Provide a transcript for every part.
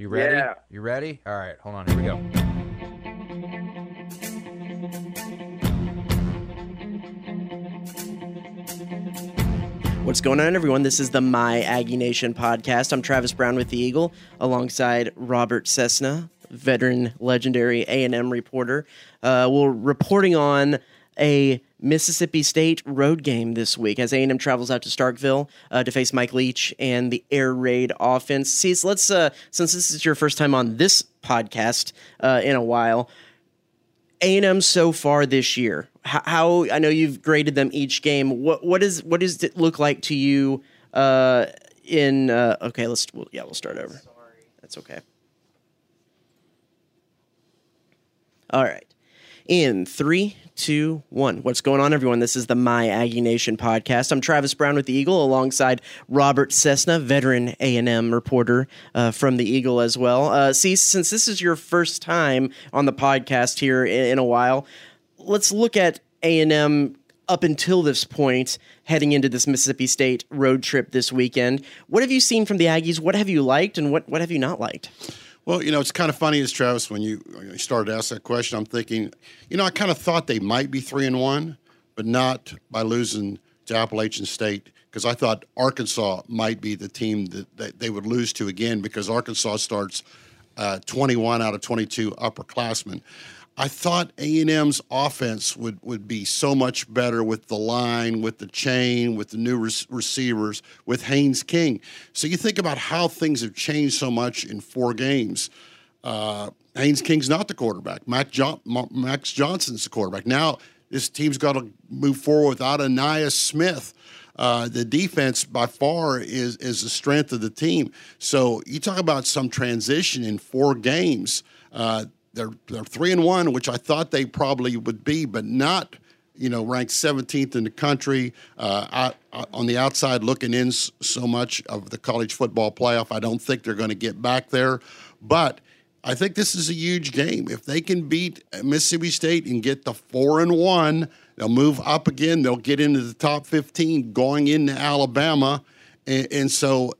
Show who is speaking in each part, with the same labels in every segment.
Speaker 1: You ready?
Speaker 2: Yeah.
Speaker 1: You ready? All right, hold on. Here we go.
Speaker 3: What's going on, everyone? This is the My Aggie Nation podcast. I'm Travis Brown with the Eagle, alongside Robert Cessna, veteran, legendary A&M reporter. Uh, we're reporting on a Mississippi State road game this week as A&M travels out to Starkville uh, to face Mike Leach and the air raid offense. See, so let's uh, since this is your first time on this podcast uh, in a while. A&M so far this year? How, how I know you've graded them each game. What what is what does it look like to you? Uh, in uh, okay, let's well, yeah, we'll start over. Sorry, that's okay. All right, in three, two, one. What's going on, everyone? This is the My Aggie Nation podcast. I'm Travis Brown with the Eagle, alongside Robert Cessna, veteran A and M reporter uh, from the Eagle as well. Uh, see, since this is your first time on the podcast here in, in a while, let's look at A and M up until this point, heading into this Mississippi State road trip this weekend. What have you seen from the Aggies? What have you liked, and what what have you not liked?
Speaker 4: Well, you know, it's kind of funny as Travis when you, started to ask that question. I'm thinking, you know, I kind of thought they might be three and one, but not by losing to Appalachian State because I thought Arkansas might be the team that, that they would lose to again because Arkansas starts uh, 21 out of 22 upperclassmen. I thought A&M's offense would, would be so much better with the line, with the chain, with the new res- receivers, with Haynes King. So you think about how things have changed so much in four games. Uh, Haynes King's not the quarterback. Mac jo- Max Johnson's the quarterback. Now this team's got to move forward without Ainias Smith. Uh, the defense by far is is the strength of the team. So you talk about some transition in four games. Uh, they're they're three and one, which I thought they probably would be, but not you know ranked 17th in the country. Uh, I, I, on the outside looking in so much of the college football playoff, I don't think they're going to get back there, but. I think this is a huge game. If they can beat Mississippi State and get the four and one, they'll move up again. They'll get into the top 15 going into Alabama. And, and so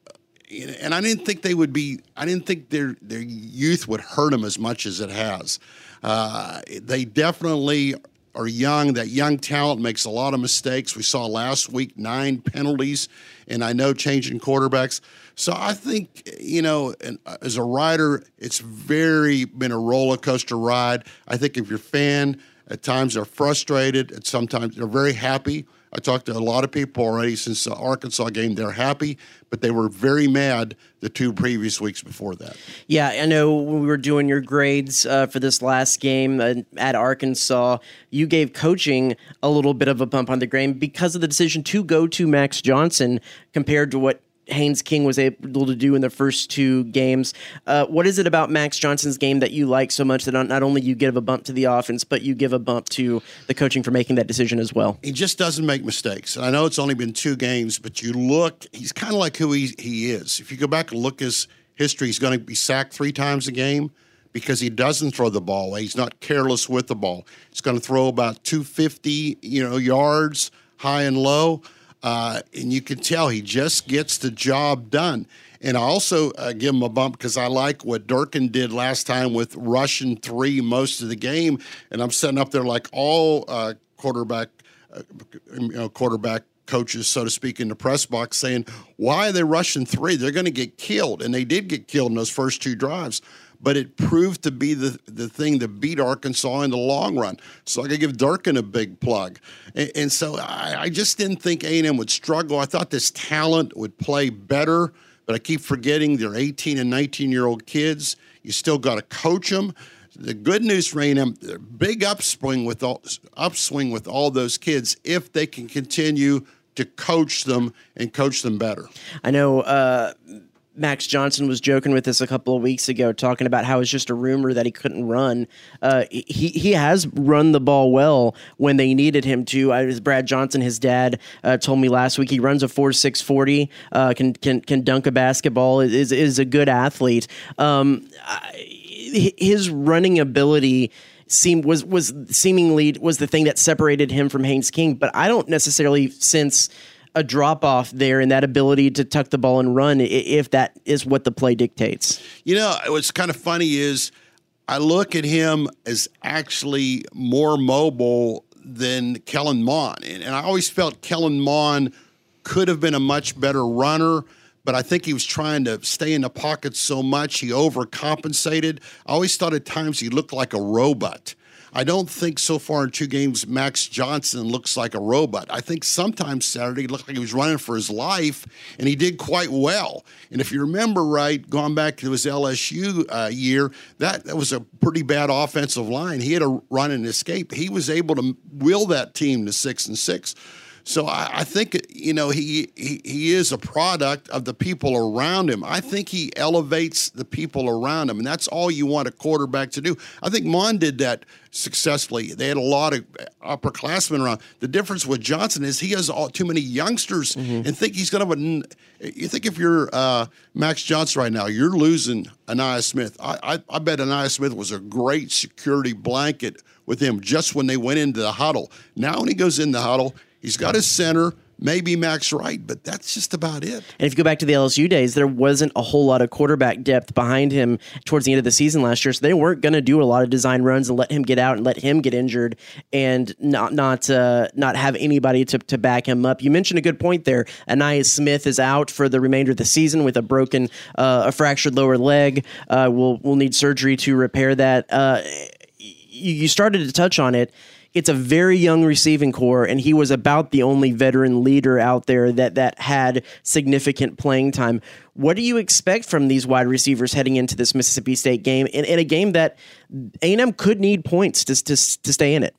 Speaker 4: and I didn't think they would be. I didn't think their their youth would hurt them as much as it has. Uh, they definitely are young. That young talent makes a lot of mistakes. We saw last week nine penalties, and I know changing quarterbacks. So I think you know, as a rider, it's very been a roller coaster ride. I think if you're a fan, at times they're frustrated, and sometimes they're very happy. I talked to a lot of people already since the Arkansas game. They're happy, but they were very mad the two previous weeks before that.
Speaker 3: Yeah, I know when we were doing your grades uh, for this last game uh, at Arkansas, you gave coaching a little bit of a bump on the grade because of the decision to go to Max Johnson compared to what Haynes King was able to do in the first two games. Uh, what is it about Max Johnson's game that you like so much that not only you give a bump to the offense, but you give a bump to the coaching for making that decision as well?
Speaker 4: He just doesn't make mistakes. I know it's only been two games, but you look, he's kind of like who he, he is. If you go back and look his history, he's going to be sacked three times a game because he doesn't throw the ball away. He's not careless with the ball. He's going to throw about 250, you know, yards high and low. Uh, and you can tell he just gets the job done. And I also uh, give him a bump because I like what Durkin did last time with rushing three most of the game. And I'm sitting up there like all uh, quarterback, uh, you know, quarterback coaches, so to speak, in the press box saying, why are they rushing three? They're going to get killed. And they did get killed in those first two drives but it proved to be the, the thing that beat Arkansas in the long run. So I could give Durkin a big plug. And, and so I, I, just didn't think A&M would struggle. I thought this talent would play better, but I keep forgetting they're 18 and 19 year old kids. You still got to coach them. The good news for A&M, big upswing with all upswing with all those kids if they can continue to coach them and coach them better.
Speaker 3: I know. Uh Max Johnson was joking with us a couple of weeks ago, talking about how it's just a rumor that he couldn't run. Uh, he he has run the ball well when they needed him to. I, as Brad Johnson, his dad, uh, told me last week, he runs a four six forty. Uh, can can can dunk a basketball. is is a good athlete. Um, his running ability seemed was was seemingly was the thing that separated him from Haynes King. But I don't necessarily sense a drop off there in that ability to tuck the ball and run if that is what the play dictates.
Speaker 4: You know, what's kind of funny is I look at him as actually more mobile than Kellen Mond. And, and I always felt Kellen Mond could have been a much better runner but I think he was trying to stay in the pocket so much he overcompensated. I always thought at times he looked like a robot. I don't think so far in two games Max Johnson looks like a robot. I think sometimes Saturday he looked like he was running for his life, and he did quite well. And if you remember right, going back to his LSU uh, year, that, that was a pretty bad offensive line. He had a run and escape. He was able to will that team to six and six. So I, I think you know he, he he is a product of the people around him. I think he elevates the people around him, and that's all you want a quarterback to do. I think Mond did that successfully. They had a lot of upperclassmen around. The difference with Johnson is he has all, too many youngsters mm-hmm. and think he's going to. You think if you're uh, Max Johnson right now, you're losing Ainias Smith. I, I, I bet Ainias Smith was a great security blanket with him just when they went into the huddle. Now when he goes in the huddle He's got his center, maybe Max Wright, but that's just about it.
Speaker 3: And if you go back to the LSU days, there wasn't a whole lot of quarterback depth behind him towards the end of the season last year, so they weren't going to do a lot of design runs and let him get out and let him get injured and not not uh, not have anybody to, to back him up. You mentioned a good point there. Ainias Smith is out for the remainder of the season with a broken, uh, a fractured lower leg. Uh, we'll we'll need surgery to repair that. Uh, you, you started to touch on it it's a very young receiving corps, and he was about the only veteran leader out there that that had significant playing time. What do you expect from these wide receivers heading into this Mississippi State game in, in a game that A&M could need points to, to, to stay in it?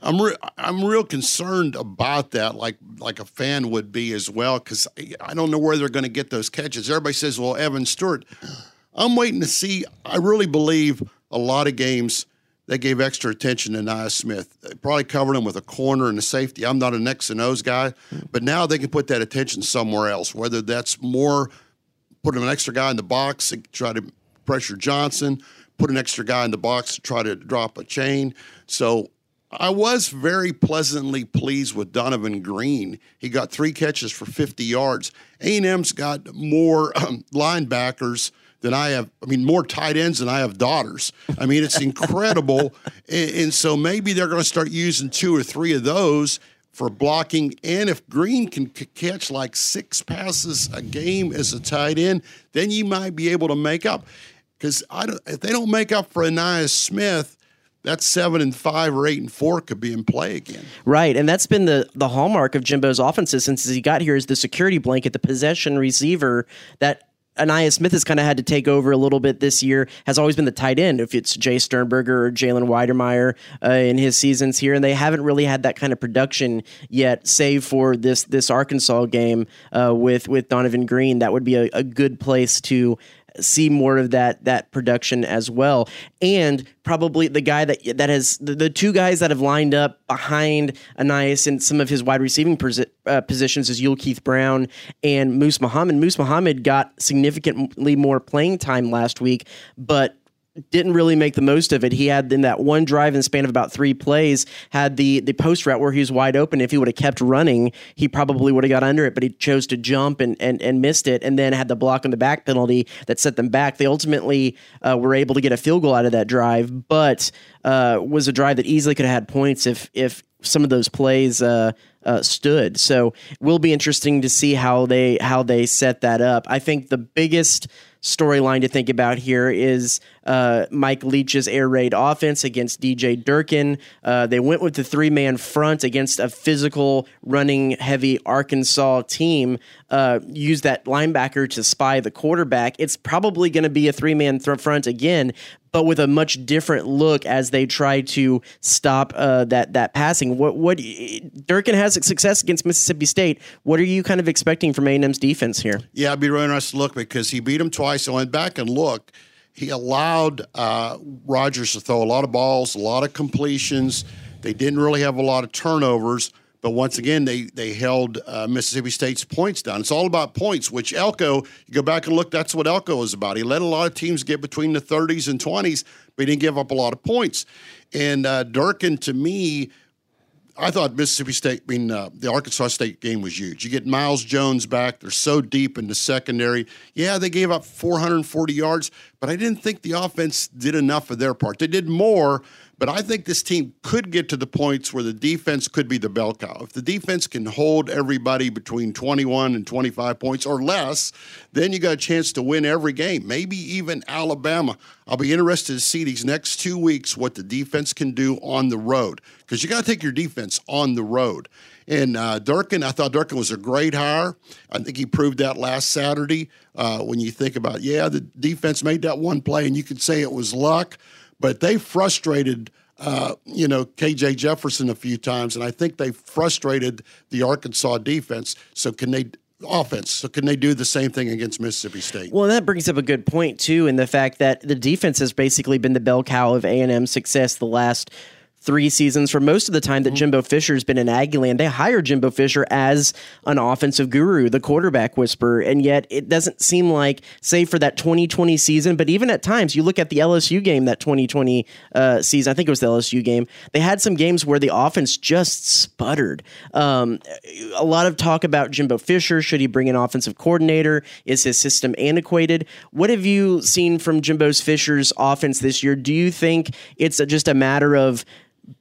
Speaker 4: I'm re- I'm real concerned about that, like like a fan would be as well, because I don't know where they're going to get those catches. Everybody says, "Well, Evan Stewart." I'm waiting to see. I really believe a lot of games they gave extra attention to Nia Smith. They probably covered him with a corner and a safety. I'm not an X and O's guy, but now they can put that attention somewhere else, whether that's more putting an extra guy in the box to try to pressure Johnson, put an extra guy in the box to try to drop a chain. So I was very pleasantly pleased with Donovan Green. He got three catches for 50 yards. A&M's got more um, linebackers – than I have. I mean, more tight ends than I have daughters. I mean, it's incredible. and, and so maybe they're going to start using two or three of those for blocking. And if Green can c- catch like six passes a game as a tight end, then you might be able to make up. Because if they don't make up for Ainias Smith, that seven and five or eight and four could be in play again.
Speaker 3: Right, and that's been the the hallmark of Jimbo's offenses since he got here is the security blanket, the possession receiver that Ainias Smith has kind of had to take over a little bit this year. Has always been the tight end. If it's Jace Sternberger or Jalen Wydermyer uh, in his seasons here, and they haven't really had that kind of production yet, save for this this Arkansas game uh, with with Donovan Green. That would be a, a good place to see more of that that production as well. And probably the guy that that has the, the two guys that have lined up behind Ainias in some of his wide receiving uh, positions is Yulkeith Brown and Moose Muhammad. Moose Muhammad got significantly more playing time last week, but didn't really make the most of it. He had in that one drive in the span of about three plays, had the the post route where he was wide open. If he would have kept running, he probably would have got under it, but he chose to jump and, and, and missed it, and then had the block on the back penalty that set them back. They ultimately uh, were able to get a field goal out of that drive, but uh, was a drive that easily could have had points if if some of those plays uh, uh, stood. So will be interesting to see how they how they set that up. I think the biggest storyline to think about here is uh, Mike Leach's air raid offense against DJ Durkin. Uh, they went with the three man front against a physical, running heavy Arkansas team. Uh, use that linebacker to spy the quarterback. It's probably going to be a three man th- front again, but with a much different look as they try to stop uh, that that passing. What what Durkin has success against Mississippi State. What are you kind of expecting from A&M's defense here?
Speaker 4: Yeah, I'd be really interested to look because he beat him twice. I went back and look. He allowed uh, Rogers to throw a lot of balls, a lot of completions. They didn't really have a lot of turnovers. But once again, they they held uh, Mississippi State's points down. It's all about points, which Elko, you go back and look, that's what Elko was about. He let a lot of teams get between the 30s and 20s, but he didn't give up a lot of points. And uh, Durkin, to me, I thought Mississippi State, I mean, uh, the Arkansas State game was huge. You get Myles Jones back. They're so deep in the secondary. Yeah, they gave up 440 yards, but I didn't think the offense did enough of their part. They did more, but I think this team could get to the points where the defense could be the bell cow. If the defense can hold everybody between 21 and 25 points or less, then you got a chance to win every game, maybe even Alabama. I'll be interested to see these next two weeks what the defense can do on the road because you got to take your defense on the road. And uh, Durkin, I thought Durkin was a great hire. I think he proved that last Saturday. Uh, when you think about, yeah, the defense made that one play, and you could say it was luck but they frustrated uh, you know KJ Jefferson a few times, and I think they frustrated the Arkansas defense. So can they? Offense. So can they do the same thing against Mississippi State?
Speaker 3: Well, that brings up a good point too, in the fact that the defense has basically been the bell cow of A and M success the last three seasons for most of the time that mm-hmm. Jimbo Fisher's been in Aggieland. They hired Jimbo Fisher as an offensive guru, the quarterback whisperer, and yet it doesn't seem like, say, for that 2020 season, but even at times, you look at the LSU game that 2020 uh, season, I think it was the LSU game, they had some games where the offense just sputtered. Um, a lot of talk about Jimbo Fisher. Should he bring an offensive coordinator? Is his system antiquated? What have you seen from Jimbo's Fisher's offense this year? Do you think it's just a matter of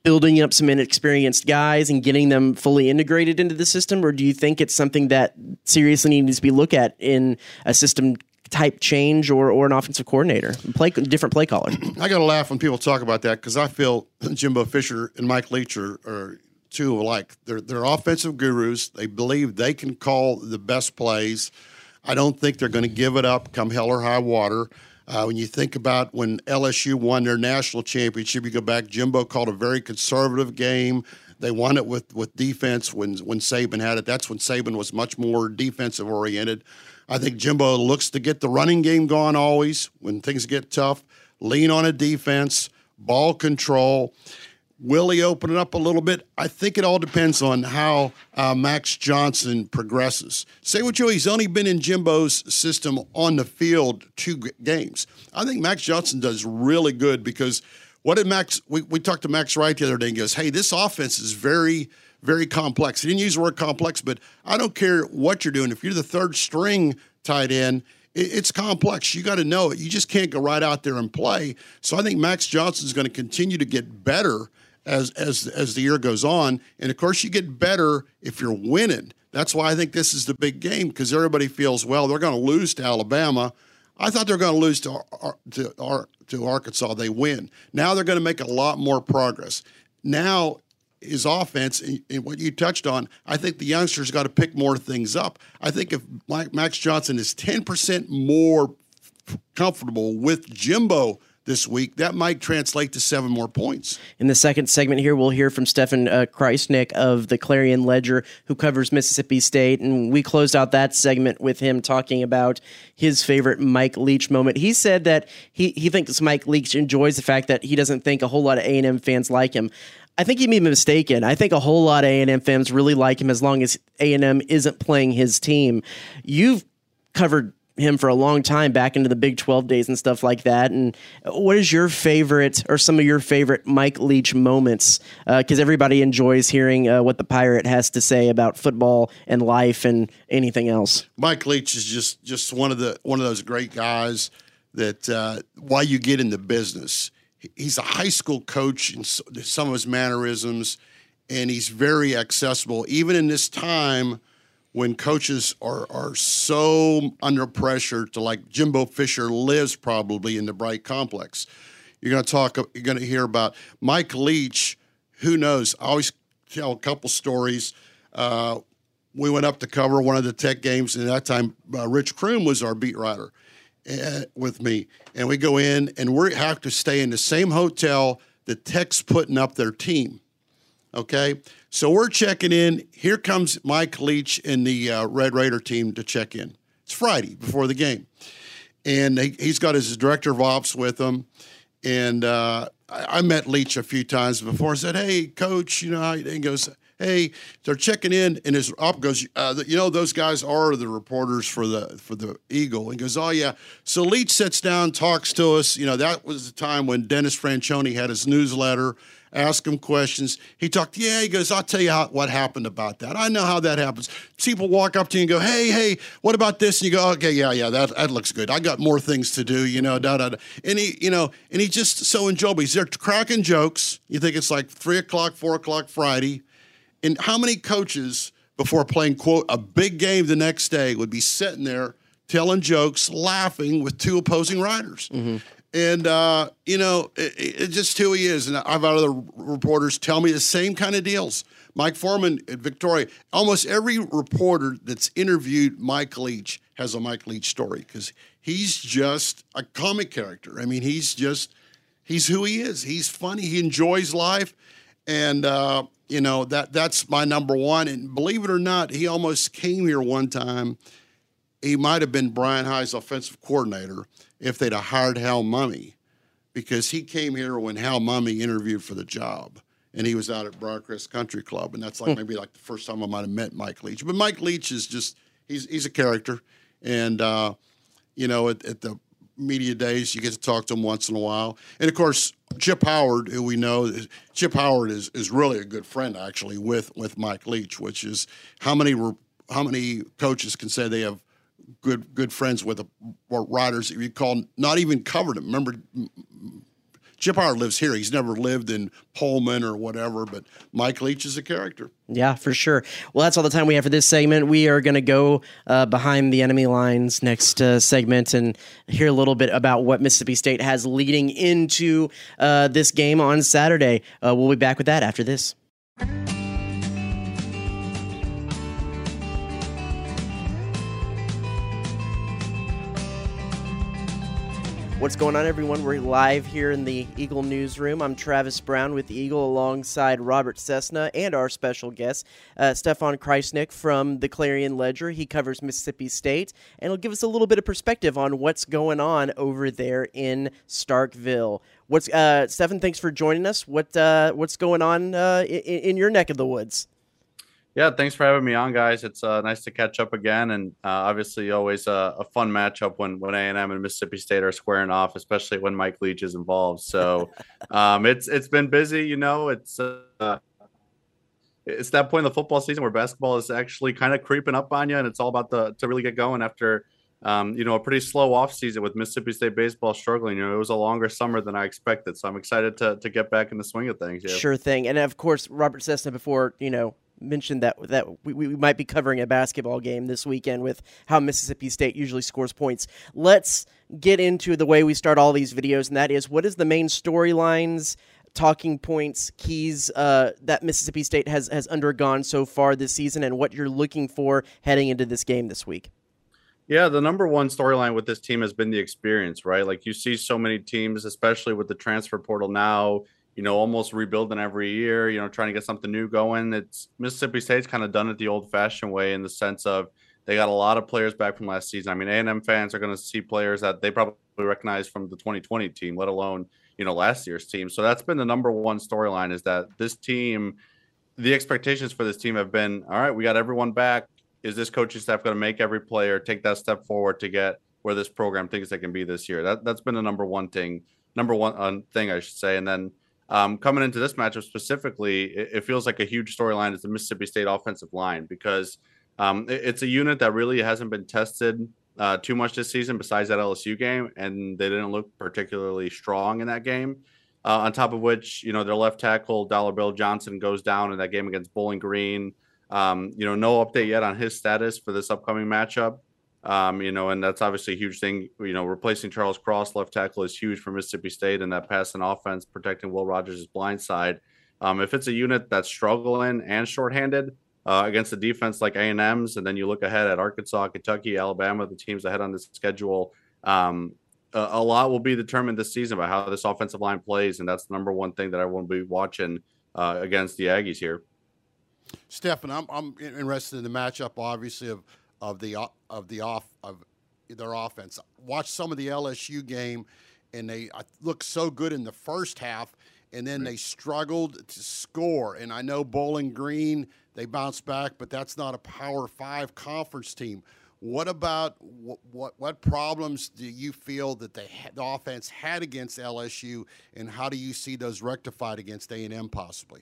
Speaker 3: building up some inexperienced guys and getting them fully integrated into the system, or do you think it's something that seriously needs to be looked at in a system type change or, or an offensive coordinator, play different play caller?
Speaker 4: I got to laugh when people talk about that because I feel Jimbo Fisher and Mike Leach are, are two alike. They're they're offensive gurus. They believe they can call the best plays. I don't think they're going to give it up come hell or high water. Uh, when you think about when LSU won their national championship, you go back, Jimbo called a very conservative game. They won it with, with defense when, when Saban had it. That's when Saban was much more defensive oriented. I think Jimbo looks to get the running game going always when things get tough, lean on a defense, ball control. Will he open it up a little bit? I think it all depends on how uh, Max Johnson progresses. Say what you, he's only been in Jimbo's system on the field two g- games. I think Max Johnson does really good because what did Max? We, we talked to Max Wright the other day and goes, "Hey, this offense is very." Very complex. He didn't use the word complex, but I don't care what you're doing. If you're the third string tight end, it's complex. You got to know it. You just can't go right out there and play. So I think Max Johnson is going to continue to get better as as as the year goes on. And of course, you get better if you're winning. That's why I think this is the big game because everybody feels well they're going to lose to Alabama. I thought they're going to lose to to to Arkansas. They win. Now they're going to make a lot more progress. Now his offense and, what you touched on, I think the youngsters got to pick more things up. I think if Max Johnson is ten percent more comfortable with Jimbo this week, that might translate to seven more points.
Speaker 3: In the second segment here, we'll hear from Stefan uh, Krajisnik of the Clarion Ledger, who covers Mississippi State. And we closed out that segment with him talking about his favorite Mike Leach moment. He said that he, he thinks Mike Leach enjoys the fact that he doesn't think a whole lot of A&M fans like him. I think he may be mistaken. I think a whole lot of A&M fans really like him as long as A&M isn't playing his team. You've covered him for a long time back into the Big 12 days and stuff like that. And what is your favorite or some of your favorite Mike Leach moments? Because uh, everybody enjoys hearing uh, what the Pirate has to say about football and life and anything else.
Speaker 4: Mike Leach is just just one of the one of those great guys that uh, why you get in the business. He's a high school coach in some of his mannerisms, and he's very accessible even in this time when coaches are are so under pressure to like Jimbo Fisher lives probably in the Bright complex. You're going to talk. You're going to hear about Mike Leach. Who knows? I always tell a couple stories. Uh, we went up to cover one of the Tech games, and at that time, uh, Rich Croom was our beat writer uh, with me. And we go in, and we have to stay in the same hotel the Tech's putting up their team. Okay, so we're checking in. Here comes Mike Leach and the uh, Red Raider team to check in. It's Friday before the game, and he, has got his director of ops with him. And uh, I, I, met Leach a few times before. I said, "Hey, coach," you know, and he goes, "Hey, they're checking in," and his op goes, uh, "You know, those guys are the reporters for the for the Eagle." And goes, "Oh yeah." So Leach sits down, talks to us. You know, that was the time when Dennis Franchione had his newsletter ask him questions. He talked, yeah, he goes, I'll tell you how, what happened about that. I know how that happens. People walk up to you and go, hey, hey, what about this? And you go, okay, yeah, yeah, that, that looks good. I got more things to do, you know, da, da, da. And he, you know, and he just so enjoyable. He's there cracking jokes. You think it's like three o'clock, four o'clock Friday. And how many coaches before playing, quote, a big game the next day would be sitting there telling jokes, laughing with two opposing riders? Mm-hmm. And, uh, you know, it's it just who he is. And I've had other reporters tell me the same kind of deals. Mike Foreman at Victoria, almost every reporter that's interviewed Mike Leach has a Mike Leach story because he's just a comic character. I mean, he's just, he's who he is. He's funny. He enjoys life. And, uh, you know, that that's my number one. And believe it or not, he almost came here one time. He might have been Brian High's offensive coordinator if they'd have hired Hal Mumme because he came here when Hal Mumme interviewed for the job and he was out at Briarcrest Country Club, and that's like hmm. maybe like the first time I might have met Mike Leach. But Mike Leach is just he's he's a character, and uh, you know at, at, the media days you get to talk to him once in a while, and of course Chip Howard, who we know, Chip Howard is is really a good friend actually with with Mike Leach, which is how many how many coaches can say they have good good friends with the riders that you call not even covered him. Remember, Chip Howard lives here. He's never lived in Pullman or whatever, but Mike Leach is a character.
Speaker 3: Yeah, for sure. Well, that's all the time we have for this segment. We are going to go uh, behind the enemy lines next uh, segment and hear a little bit about what Mississippi State has leading into uh, this game on Saturday. Uh, we'll be back with that after this. What's going on, everyone? We're live here in the Eagle newsroom. I'm Travis Brown with Eagle alongside Robert Cessna and our special guest, uh, Stefan Krajisnik from the Clarion Ledger. He covers Mississippi State and he'll give us a little bit of perspective on what's going on over there in Starkville. What's uh, Stefan? Thanks for joining us. What uh, what's going on uh, in, in your neck of the woods?
Speaker 2: Yeah, thanks for having me on, guys. It's uh, nice to catch up again, and uh, obviously always a, a, fun matchup when when A and M and Mississippi State are squaring off, especially when Mike Leach is involved. So um, it's it's been busy, you know. It's uh, it's that point in the football season where basketball is actually kind of creeping up on you, and it's all about the to really get going after. Um, you know, a pretty slow off season with Mississippi State baseball struggling. You know, it was a longer summer than I expected, so I'm excited to to get back in the swing of things.
Speaker 3: Yeah. Sure thing, and of course, Robert Cessna before you know mentioned that that we, we might be covering a basketball game this weekend with how Mississippi State usually scores points. Let's get into the way we start all these videos, and that is what is the main storylines, talking points, keys uh, that Mississippi State has has undergone so far this season, and what you're looking for heading into this game this week.
Speaker 2: Yeah, the number one storyline with this team has been the experience, right? Like you see so many teams, especially with the transfer portal now you know, almost rebuilding every year, you know, trying to get something new going. It's Mississippi State's kind of done it the old fashioned way in the sense of they got a lot of players back from last season. I mean, A&M fans are going to see players that they probably recognize from the 2020 team, let alone, you know, last year's team. So that's been the number one storyline is that this team, the expectations for this team have been, all right, we got everyone back. Is this coaching staff going to make every player take that step forward to get where this program thinks they can be this year? That that's been the number one thing, number one uh, thing I should say. And then um, coming into this matchup specifically, it, it feels like a huge storyline is the Mississippi State offensive line because um, it, it's a unit that really hasn't been tested uh, too much this season besides that LSU game, and they didn't look particularly strong in that game. Uh, on top of which, you know, their left tackle, Dollar Bill Johnson, goes down in that game against Bowling Green. Um, you know, no update yet on his status for this upcoming matchup. Um, you know, and that's obviously a huge thing. You know, replacing Charles Cross left tackle is huge for Mississippi State and that passing offense protecting Will Rogers' blind side. Um, if it's a unit that's struggling and shorthanded uh, against a defense like A&M's, and then you look ahead at Arkansas, Kentucky, Alabama, the teams ahead on this schedule, um, a, a, lot will be determined this season by how this offensive line plays, and that's the number one thing that I will be watching uh, against the Aggies here.
Speaker 4: Stefan, I'm, I'm interested in the matchup, obviously, of – of the of the off of their offense. Watch some of the LSU game, and they uh, looked so good in the first half, and then right. they struggled to score. And I know Bowling Green they bounced back, but that's not a Power Five conference team. What about what what, what problems do you feel that they the offense had against LSU, and how do you see those rectified against A and M possibly?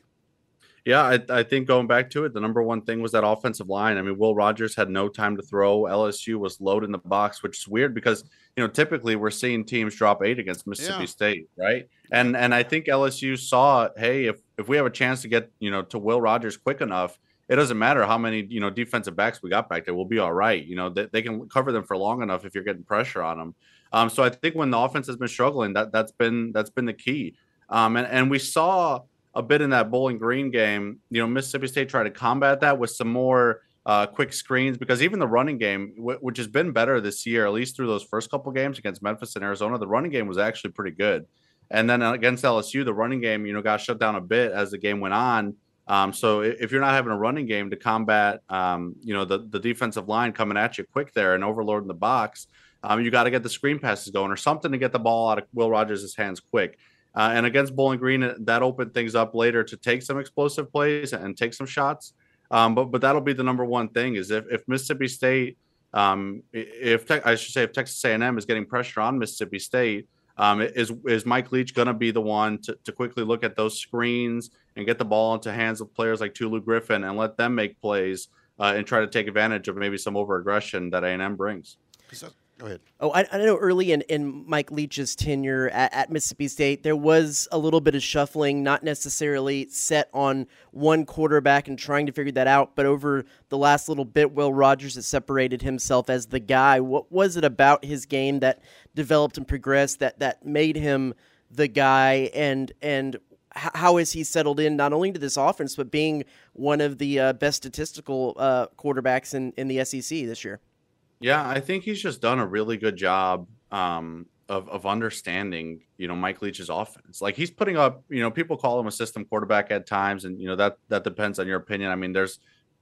Speaker 2: Yeah, I, I, think going back to it, the number one thing was that offensive line. I mean, Will Rogers had no time to throw. LSU was loading the box, which is weird because you know typically we're seeing teams drop eight against Mississippi yeah. State, right? And and I think LSU saw, hey, if if we have a chance to get you know to Will Rogers quick enough, it doesn't matter how many you know defensive backs we got back there. We'll be all right. You know they, they can cover them for long enough if you're getting pressure on them. Um, so I think when the offense has been struggling, that that's been that's been the key. Um, and and we saw a bit in that Bowling Green game. You know, Mississippi State tried to combat that with some more uh, quick screens because even the running game, w- which has been better this year, at least through those first couple games against Memphis and Arizona, the running game was actually pretty good. And then against LSU, the running game, you know, got shut down a bit as the game went on. Um, so if you're not having a running game to combat, um, you know, the, the defensive line coming at you quick there and overloading the box, um, you got to get the screen passes going or something to get the ball out of Will Rogers' hands quick. Uh, and against Bowling Green, uh, that opened things up later to take some explosive plays and take some shots. Um, but but that'll be the number one thing is if, if Mississippi State, um, if te- I should say if Texas A&M is getting pressure on Mississippi State, um, is is Mike Leach going to be the one to, to quickly look at those screens and get the ball into hands of players like Tulu Griffin and let them make plays uh, and try to take advantage of maybe some over aggression that A&M brings?
Speaker 4: Go ahead.
Speaker 3: Oh, I, I know early in, in Mike Leach's tenure at, at, Mississippi State, there was a little bit of shuffling, not necessarily set on one quarterback and trying to figure that out. But over the last little bit, Will Rogers has separated himself as the guy. What was it about his game that developed and progressed that, that made him the guy? And, and how has he settled in not only to this offense, but being one of the uh, best statistical uh, quarterbacks in, in the SEC this year?
Speaker 2: Yeah, I think he's just done a really good job um, of of understanding, you know, Mike Leach's offense. Like he's putting up, you know, people call him a system quarterback at times, and you know that that depends on your opinion. I mean, there's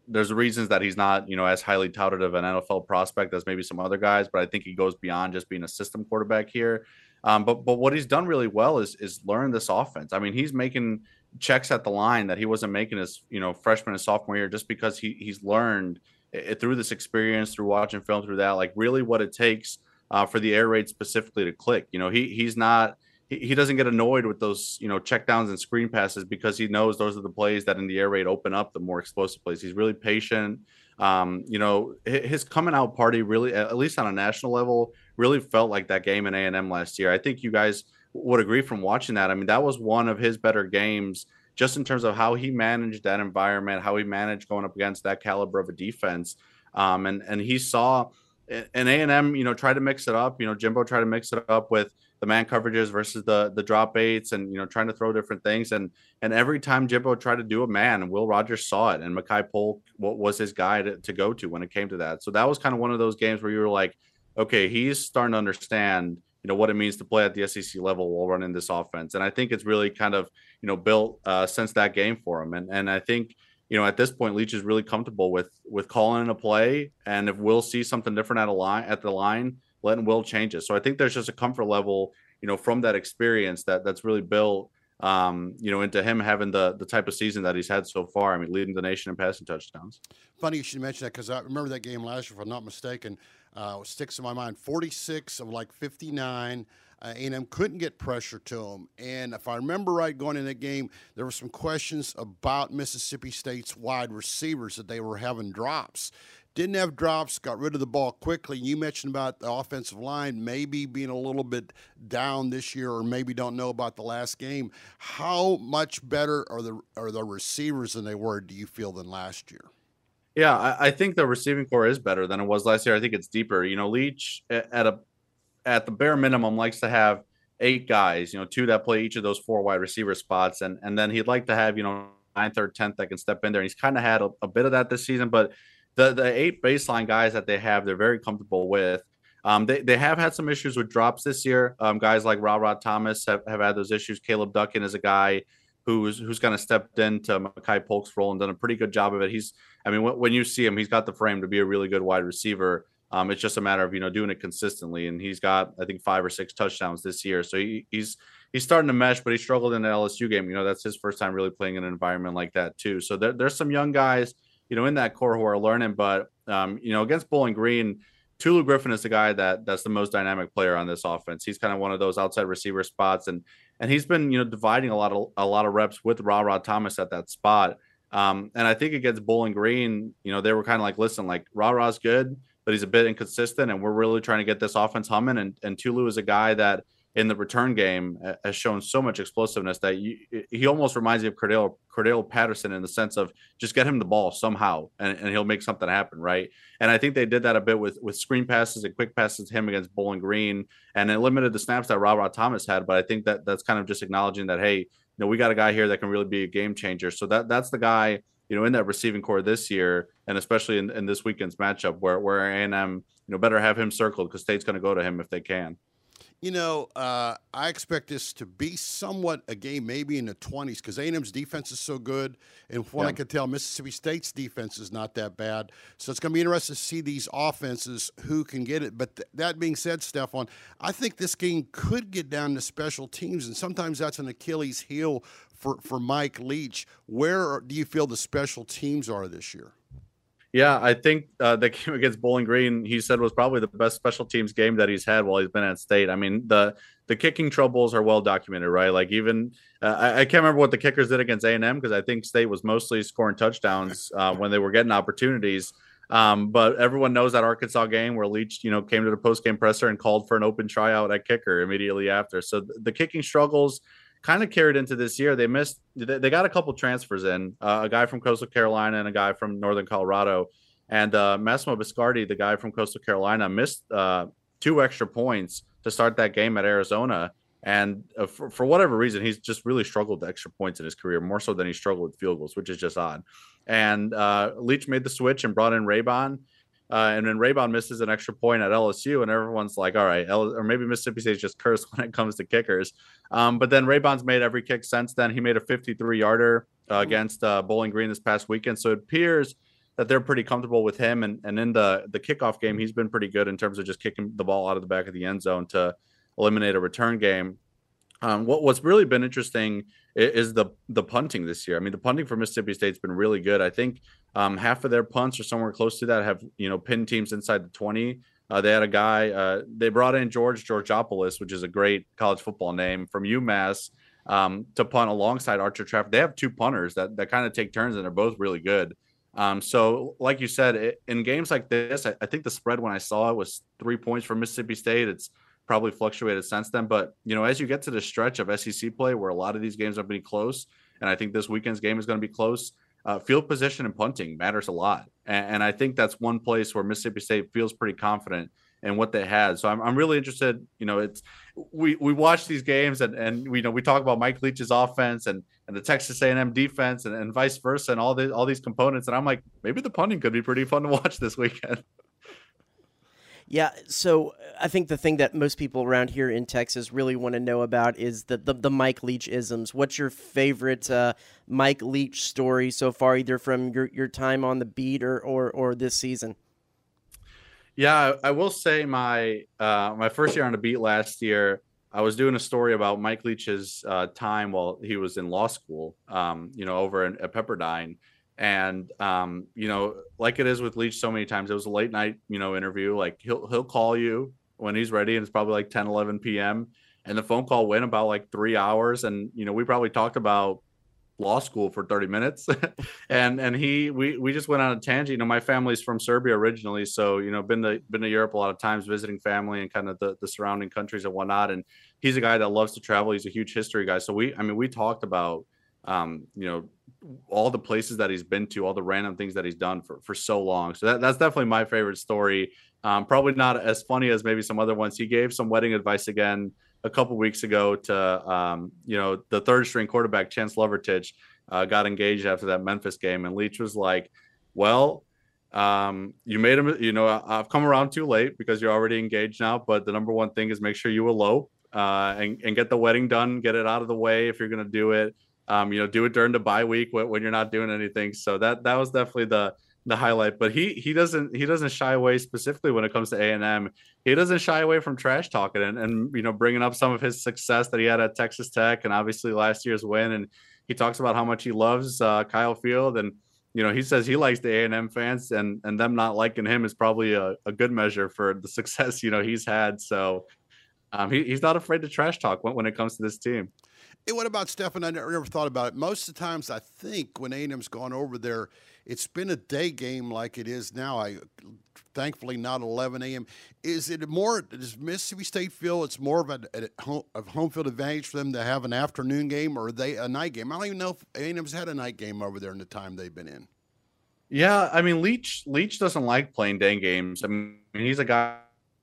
Speaker 2: there's reasons that he's not, you know, as highly touted of an NFL prospect as maybe some other guys, but I think he goes beyond just being a system quarterback here. Um, but but what he's done really well is is learn this offense. I mean, he's making checks at the line that he wasn't making his you know freshman and sophomore year just because he he's learned it, through this experience, through watching film, through that, like really what it takes uh, for the air raid specifically to click. You know, he he's not he, he doesn't get annoyed with those you know checkdowns and screen passes because he knows those are the plays that in the air raid open up the more explosive plays. He's really patient. Um, you know, his coming out party really, at least on a national level, really felt like that game in A and M last year. I think you guys would agree from watching that. I mean, that was one of his better games just in terms of how he managed that environment, how he managed going up against that caliber of a defense. Um, and and he saw an A and M, you know, try to mix it up. You know, Jimbo tried to mix it up with the man coverages versus the the drop eights, and you know, trying to throw different things. And and every time Jimbo tried to do a man, Will Rogers saw it, and Makai Polk was his guy to, to go to when it came to that. So that was kind of one of those games where you were like, okay, he's starting to understand you know what it means to play at the SEC level while running this offense. And I think it's really kind of you know built uh, since that game for him. And and I think you know at this point Leach is really comfortable with with calling in a play, and if Will see something different at a line at the line, letting Will change it. So I think there's just a comfort level you know from that experience that that's really built um, you know, into him having the the type of season that he's had so far. I mean, leading the nation in passing touchdowns.
Speaker 4: Funny you should mention that because I remember that game last year, if I'm not mistaken. Uh, sticks in my mind. 46 of like 59. Uh, A&M couldn't get pressure to them. And if I remember right, going in that game, there were some questions about Mississippi State's wide receivers that they were having drops. Didn't have drops, got rid of the ball quickly. You mentioned about the offensive line maybe being a little bit down this year, or maybe don't know about the last game. How much better are the are the receivers than they were? Do you feel than last year?
Speaker 2: Yeah, I, I, think the receiving corps is better than it was last year. I think it's deeper. You know, Leach at a at the bare minimum likes to have eight guys. You know, two that play each of those four wide receiver spots, and and then he'd like to have you know ninth or tenth that can step in there. And he's kind of had a, a, bit of that this season, but the the eight baseline guys that they have, they're very comfortable with. Um, they, they have had some issues with drops this year. Um, guys like Rara Thomas have, have had those issues. Caleb Ducking is a guy who's who's kind of stepped into Makai Polk's role and done a pretty good job of it. He's, I mean, when you see him, he's got the frame to be a really good wide receiver. Um, it's just a matter of you know doing it consistently, and he's got I think five or six touchdowns this year. So he, he's he's starting to mesh, but he struggled in the LSU game. You know that's his first time really playing in an environment like that too. So there, there's some young guys you know, in that corps who are learning. But um, you know, against Bowling Green, Tulu Griffin is the guy that that's the most dynamic player on this offense. He's kind of one of those outside receiver spots, and and he's been you know dividing a lot of a lot of reps with Rara Thomas at that spot. Um, and I think against Bowling Green, you know, they were kind of like, listen, like Rara's good, but he's a bit inconsistent, and we're really trying to get this offense humming. And and Tulu is a guy that in the return game has shown so much explosiveness that you, he almost reminds me of Cordell, Cordarrelle Patterson in the sense of just get him the ball somehow and, and he'll make something happen, right? And I think they did that a bit with with screen passes and quick passes to him against Bowling Green, and it limited the snaps that Ra Thomas had. But I think that that's kind of just acknowledging that hey, you know, we got a guy here that can really be a game changer. So that that's the guy you know in that receiving corps this year, and especially in, in this weekend's matchup where where A and M you know better have him circled because State's going to go to him if they can.
Speaker 4: You know, uh, I expect this to be somewhat a game maybe in the 20s because A&M's defense is so good. And from what yeah. I can tell, Mississippi State's defense is not that bad. So it's going to be interesting to see these offenses who can get it. But th- that being said, Stefan, I think this game could get down to special teams. And sometimes that's an Achilles heel for, for Mike Leach. Where do you feel the special teams are this year?
Speaker 2: Yeah, I think uh, the game against Bowling Green, he said was probably the best special teams game that he's had while he's been at state. I mean, the the kicking troubles are well documented, right? Like even uh, I, I, can't remember what the kickers did against A and M because I think State was mostly scoring touchdowns uh, when they were getting opportunities. Um, but everyone knows that Arkansas game where Leach, you know, came to the post game presser and called for an open tryout at kicker immediately after. So the, the kicking struggles kind of carried into this year. They missed. They got a couple transfers in, uh, a guy from Coastal Carolina and a guy from Northern Colorado. And uh, Massimo Biscardi, the guy from Coastal Carolina, missed uh, two extra points to start that game at Arizona. And uh, for, for whatever reason, he's just really struggled with extra points in his career, more so than he struggled with field goals, which is just odd. And uh, Leach made the switch and brought in Raybon. Uh, and then Raybon misses an extra point at LSU, and everyone's like, "All right," L- or maybe Mississippi State's just cursed when it comes to kickers. Um, but then Raybon's made every kick since then. He made a 53 yarder uh, against uh, Bowling Green this past weekend, so it appears that they're pretty comfortable with him. And and in the the kickoff game, he's been pretty good in terms of just kicking the ball out of the back of the end zone to eliminate a return game. Um, what what's really been interesting is, is the the punting this year. I mean, the punting for Mississippi State's been really good. I think um, half of their punts or somewhere close to that have you know pinned teams inside the twenty. Uh, they had a guy. Uh, they brought in George Georgopoulos, which is a great college football name from UMass, um, to punt alongside Archer Trafford. They have two punters that that kind of take turns, and they're both really good. Um, so, like you said, it, in games like this, I, I, think the spread when I saw it was three points for Mississippi State. It's probably fluctuated since then, but you know, as you get to the stretch of SEC play where a lot of these games are being close, and I think this weekend's game is going to be close uh, field position and punting matters a lot. And, and, I think that's one place where Mississippi State feels pretty confident in what they had. So I'm, I'm really interested. You know, it's we we watch these games and and we you know we talk about Mike Leach's offense and and the Texas A&M defense and, and vice versa and all these all these components. And I'm like, maybe the punting could be pretty fun to watch this weekend.
Speaker 3: Yeah, so I think the thing that most people around here in Texas really want to know about is the the, the Mike Leach isms. What's your favorite uh, Mike Leach story so far, either from your, your time on the beat or, or or this season?
Speaker 2: Yeah, I will say my uh, my first year on the beat last year, I was doing a story about Mike Leach's uh, time while he was in law school. Um, you know, over in, at Pepperdine and um, you know, like it is with Leach so many times, it was a late night, you know, interview. Like he'll he'll call you when he's ready, and it's probably like 10, 11 p.m. And the phone call went about like three hours, and you know, we probably talked about law school for 30 minutes and and he we we just went on a tangent you know my family's from serbia originally so you know been to been to europe a lot of times visiting family and kind of the, the surrounding countries and whatnot and he's a guy that loves to travel he's a huge history guy so we i mean we talked about um you know all the places that he's been to, all the random things that he's done for, for so long. So that, that's definitely my favorite story. Um, probably not as funny as maybe some other ones. He gave some wedding advice again a couple weeks ago to, um, you know, the third string quarterback, Chance Lovertich, uh, got engaged after that Memphis game. And Leach was like, well, um, you made him, you know, I've come around too late because you're already engaged now. But the number one thing is make sure you elope uh, and, and get the wedding done, get it out of the way if you're going to do it um, you know, do it during the bye week when, you're not doing anything. So that that was definitely the the highlight. But he he doesn't he doesn't shy away specifically when it comes to A and M. He doesn't shy away from trash talking and, and you know bringing up some of his success that he had at Texas Tech and obviously last year's win. And he talks about how much he loves uh, Kyle Field and you know, he says he likes the A and M fans, and and them not liking him is probably a, a good measure for the success you know he's had. So um, he, he's not afraid to trash talk when, when it comes to this team.
Speaker 4: Hey, what about Stefan? I never, never, thought about it. Most of the times, I think when A&M's gone over there, it's been a day game like it is now. I thankfully not 11 a.m. Is it more? Does Mississippi State feel it's more of a, a home, of home field advantage for them to have an afternoon game or they a night game? I don't even know if A&M's had a night game over there in the time they've been in.
Speaker 2: Yeah, I mean Leach Leach doesn't like playing day games. I mean he's a guy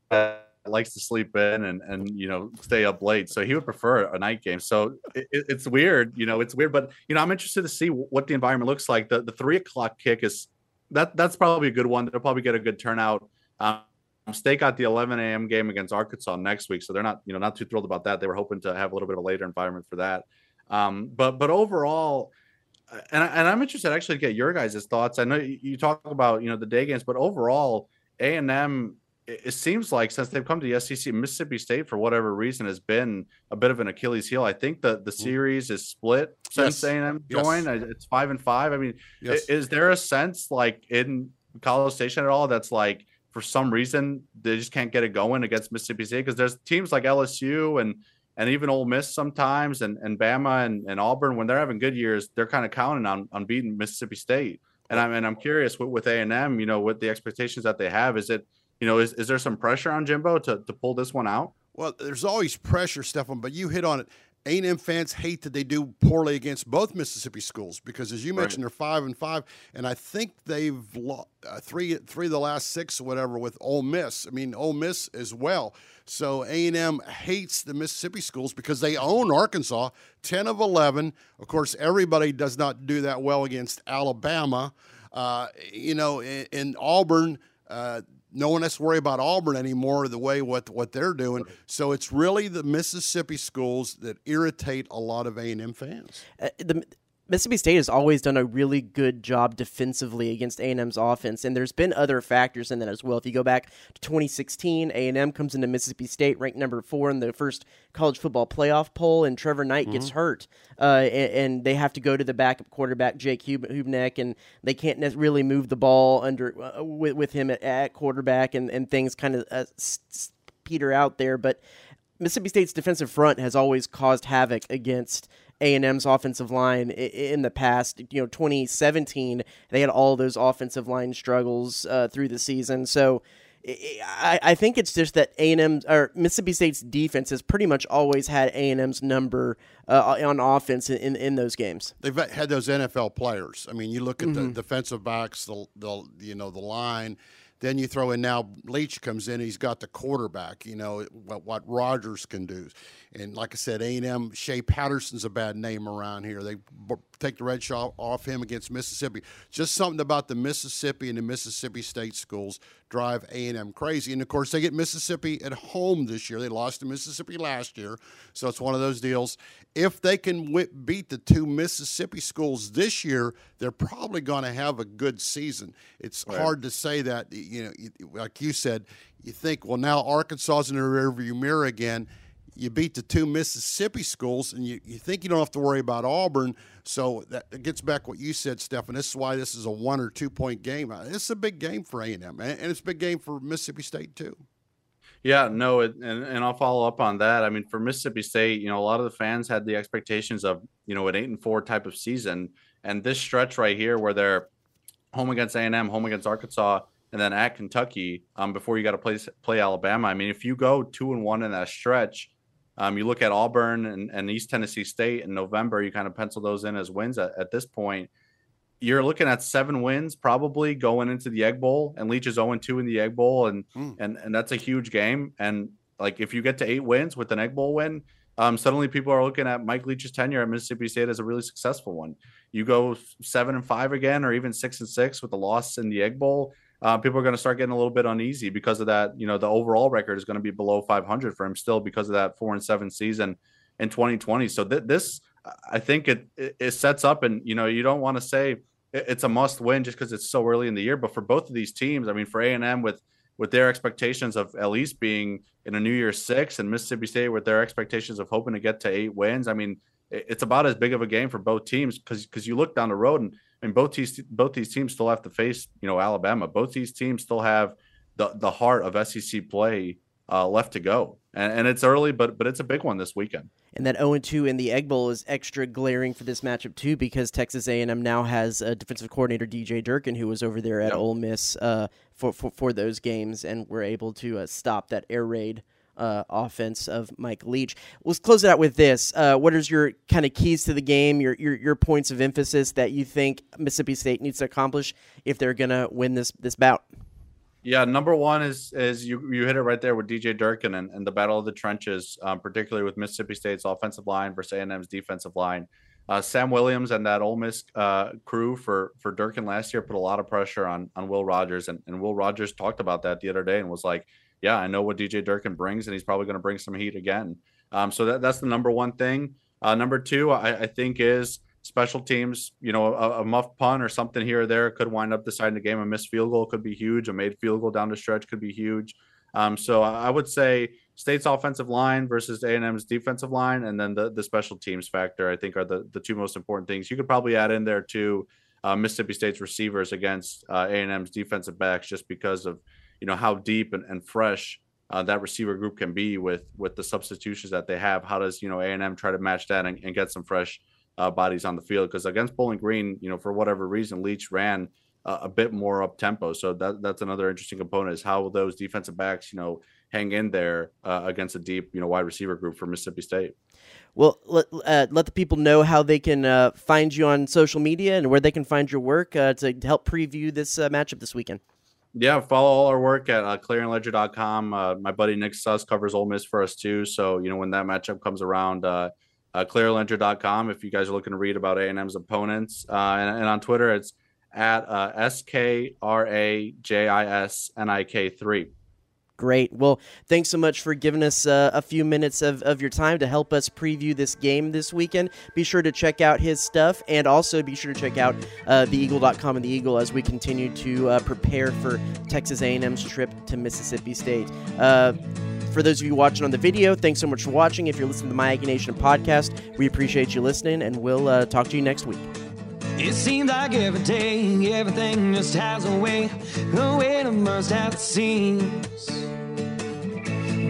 Speaker 2: that likes to sleep in and and you know stay up late so he would prefer a night game. So it, it's weird you know it's weird but you know i'm interested to see what the environment looks like. The, the three o'clock kick is that that's probably a good one. They'll probably get a good turnout. Um, state got the 11 a.m game against arkansas next week so they're not you know not too thrilled about that. They were hoping to have a little bit of a later environment for that. Um, but but overall and, I, and i'm interested actually to get your guys' thoughts. I know you, you talk about you know the day games but overall a&m it seems like since they've come to the SEC, Mississippi State for whatever reason has been a bit of an Achilles heel. I think that the mm. series is split since yes. A&M joined. Yes. It's five and five. I mean, yes. is there a sense like in College Station at all that's like for some reason they just can't get it going against Mississippi State because there's teams like LSU and and even Ole Miss sometimes and and Bama and, and Auburn when they're having good years they're kind of counting on on beating Mississippi State. And I'm and I'm curious with, with A&M, you know, what the expectations that they have is it you know, is, is there some pressure on Jimbo to, to pull this one out?
Speaker 4: Well, there's always pressure, Stefan, but you hit on it. A&M fans hate that they do poorly against both Mississippi schools because, as you mentioned, right. they're five and five, and I think they've lost uh, three three of the last six or whatever with Ole Miss. I mean, Ole Miss as well. So A&M hates the Mississippi schools because they own Arkansas, ten of eleven. Of course, everybody does not do that well against Alabama. Uh, you know, in, in Auburn. Uh, no one has to worry about Auburn anymore the way what what they're doing. So it's really the Mississippi schools that irritate a lot of A and M fans.
Speaker 3: Uh, the Mississippi State has always done a really good job defensively against A&M's offense, and there's been other factors in that as well. If you go back to 2016, A&M comes into Mississippi State ranked number four in the first college football playoff poll, and Trevor Knight mm-hmm. gets hurt, uh, and, and, they have to go to the backup quarterback Jake Hubenak, and they can't really move the ball under uh, with, with him at, at, quarterback, and, and things kind of uh, peter out there, but. Mississippi State's defensive front has always caused havoc against a&M's offensive line in the past. You know, 2017, they had all those offensive line struggles uh, through the season. So I, I think it's just that A&M or Mississippi State's defense has pretty much always had A&M's number uh, on offense in, in those games.
Speaker 4: They've had those NFL players. I mean, you look at mm-hmm. the defensive backs, the, the you know the line – then you throw in now Leach comes in. He's got the quarterback. You know what, what Rogers can do, and like I said, A and M. Shea Patterson's a bad name around here. They take the redshirt off him against Mississippi. Just something about the Mississippi and the Mississippi State schools drive A and M crazy. And of course, they get Mississippi at home this year. They lost to Mississippi last year, so it's one of those deals. If they can w- beat the two Mississippi schools this year, they're probably going to have a good season. It's right. hard to say that you know, like you said, you think, well, now Arkansas's in the rearview mirror again. You beat the two Mississippi schools, and you, you think you don't have to worry about Auburn. So that gets back what you said, Stefan. This is why this is a one or two point game. Uh, it's a big game for A and M, and it's a big game for Mississippi State too.
Speaker 2: Yeah, no, it, and and I'll follow up on that. I mean, for Mississippi State, you know, a lot of the fans had the expectations of you know an eight and four type of season, and this stretch right here where they're home against A and M, home against Arkansas, and then at Kentucky um, before you got to play play Alabama. I mean, if you go two and one in that stretch, um, you look at Auburn and, and, East Tennessee State in November. You kind of pencil those in as wins at, at this point. You're looking at seven wins probably going into the Egg Bowl, and Leach is 0 2 in the Egg Bowl, and mm. and and that's a huge game. And like if you get to eight wins with an Egg Bowl win, um, suddenly people are looking at Mike Leach's tenure at Mississippi State as a really successful one. You go seven and five again, or even six and six with the loss in the Egg Bowl uh, people are going to start getting a little bit uneasy because of that. You know, the overall record is going to be below 500 for him still because of that four and seven season in 2020. So th- this, I think it, it sets up, and you know, you don't want to say it's a must win just because it's so early in the year. But for both of these teams, I mean, for A and M with with their expectations of at least being in a New Year's six, and Mississippi State with their expectations of hoping to get to eight wins, I mean, it's about as big of a game for both teams because because you look down the road and mean, both these both these teams still have to face you know Alabama. Both these teams still have the the heart of SEC play uh, left to go, and, and it's early, but but it's a big one this weekend.
Speaker 3: And that 0 2 in the Egg Bowl is extra glaring for this matchup too, because Texas A&M now has a defensive coordinator DJ Durkin, who was over there at
Speaker 2: Yep.
Speaker 3: Ole Miss uh, for, for for those games, and were able to uh, stop that air raid uh, offense of Mike Leach. Let's close it out with this. Uh, what is your kind of keys to the game? Your, your your points of emphasis that you think Mississippi State needs to accomplish if they're gonna win this this bout?
Speaker 2: Yeah, number one is is you you hit it right there with DJ Durkin and, and the battle of the trenches, um, particularly with Mississippi State's offensive line versus A&M's defensive line. Uh, Sam Williams and that Ole Miss uh, crew for for Durkin last year put a lot of pressure on on Will Rogers, and, and Will Rogers talked about that the other day and was like, "Yeah, I know what DJ Durkin brings, and he's probably going to bring some heat again." Um, so that, that's the number one thing. Uh, number two, I, I think is special teams. You know, a, a muff punt or something here or there could wind up deciding the game. A missed field goal could be huge. A made field goal down the stretch could be huge. Um, so I would say State's offensive line versus A&M's defensive line, and then the the special teams factor. I think are the the two most important things. You could probably add in there too uh, Mississippi State's receivers against uh, A&M's defensive backs, just because of you know how deep and, and fresh uh, that receiver group can be with with the substitutions that they have. How does you know A&M try to match that and, and get some fresh uh, bodies on the field? Because against Bowling Green, you know for whatever reason, Leach ran uh, a bit more up tempo. So that that's another interesting component is how will those defensive backs you know hang in there uh, against a deep you know wide receiver group for Mississippi State.
Speaker 3: Well, let, uh, let the people know how they can uh, find you on social media and where they can find your work to help preview this matchup this weekend.
Speaker 2: Yeah, follow all our work at uh, clarionledger.com. Uh, my buddy Nick Suss covers Ole Miss for us too. So, you know, when that matchup comes around, uh, uh, clarionledger.com if you guys are looking to read about A&M's opponents. Uh, and, and on Twitter, it's at uh, S-K-R-A-J-I-S-N-I-K-3.
Speaker 3: Great. Well, thanks so much for giving us uh, a few minutes of, of your time to help us preview this game this weekend. Be sure to check out his stuff and also be sure to check out uh, theeagle.com and the Eagle as we continue to uh, prepare for Texas A&M's trip to Mississippi State. Uh, for those of you watching on the video, thanks so much for watching. If you're listening to the My Aggie Nation podcast, we appreciate you listening, and we'll uh, talk to you next week.
Speaker 5: It seems like every day everything just has a way, a way to burst at the.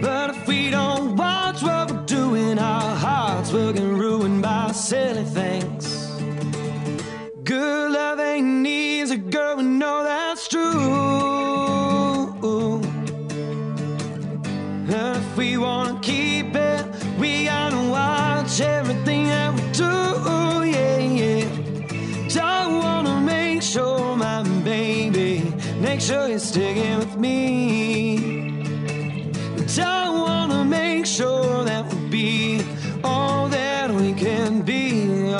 Speaker 5: But if we don't watch what we're doing, our hearts will get ruined by silly things. Good love ain't easy, girl, we know that's true. And if we wanna keep it, we gotta watch everything that we do, yeah, yeah. Don't wanna make sure, my baby, make sure you're sticking with me. Don't wanna make sure that we be, all that we can be.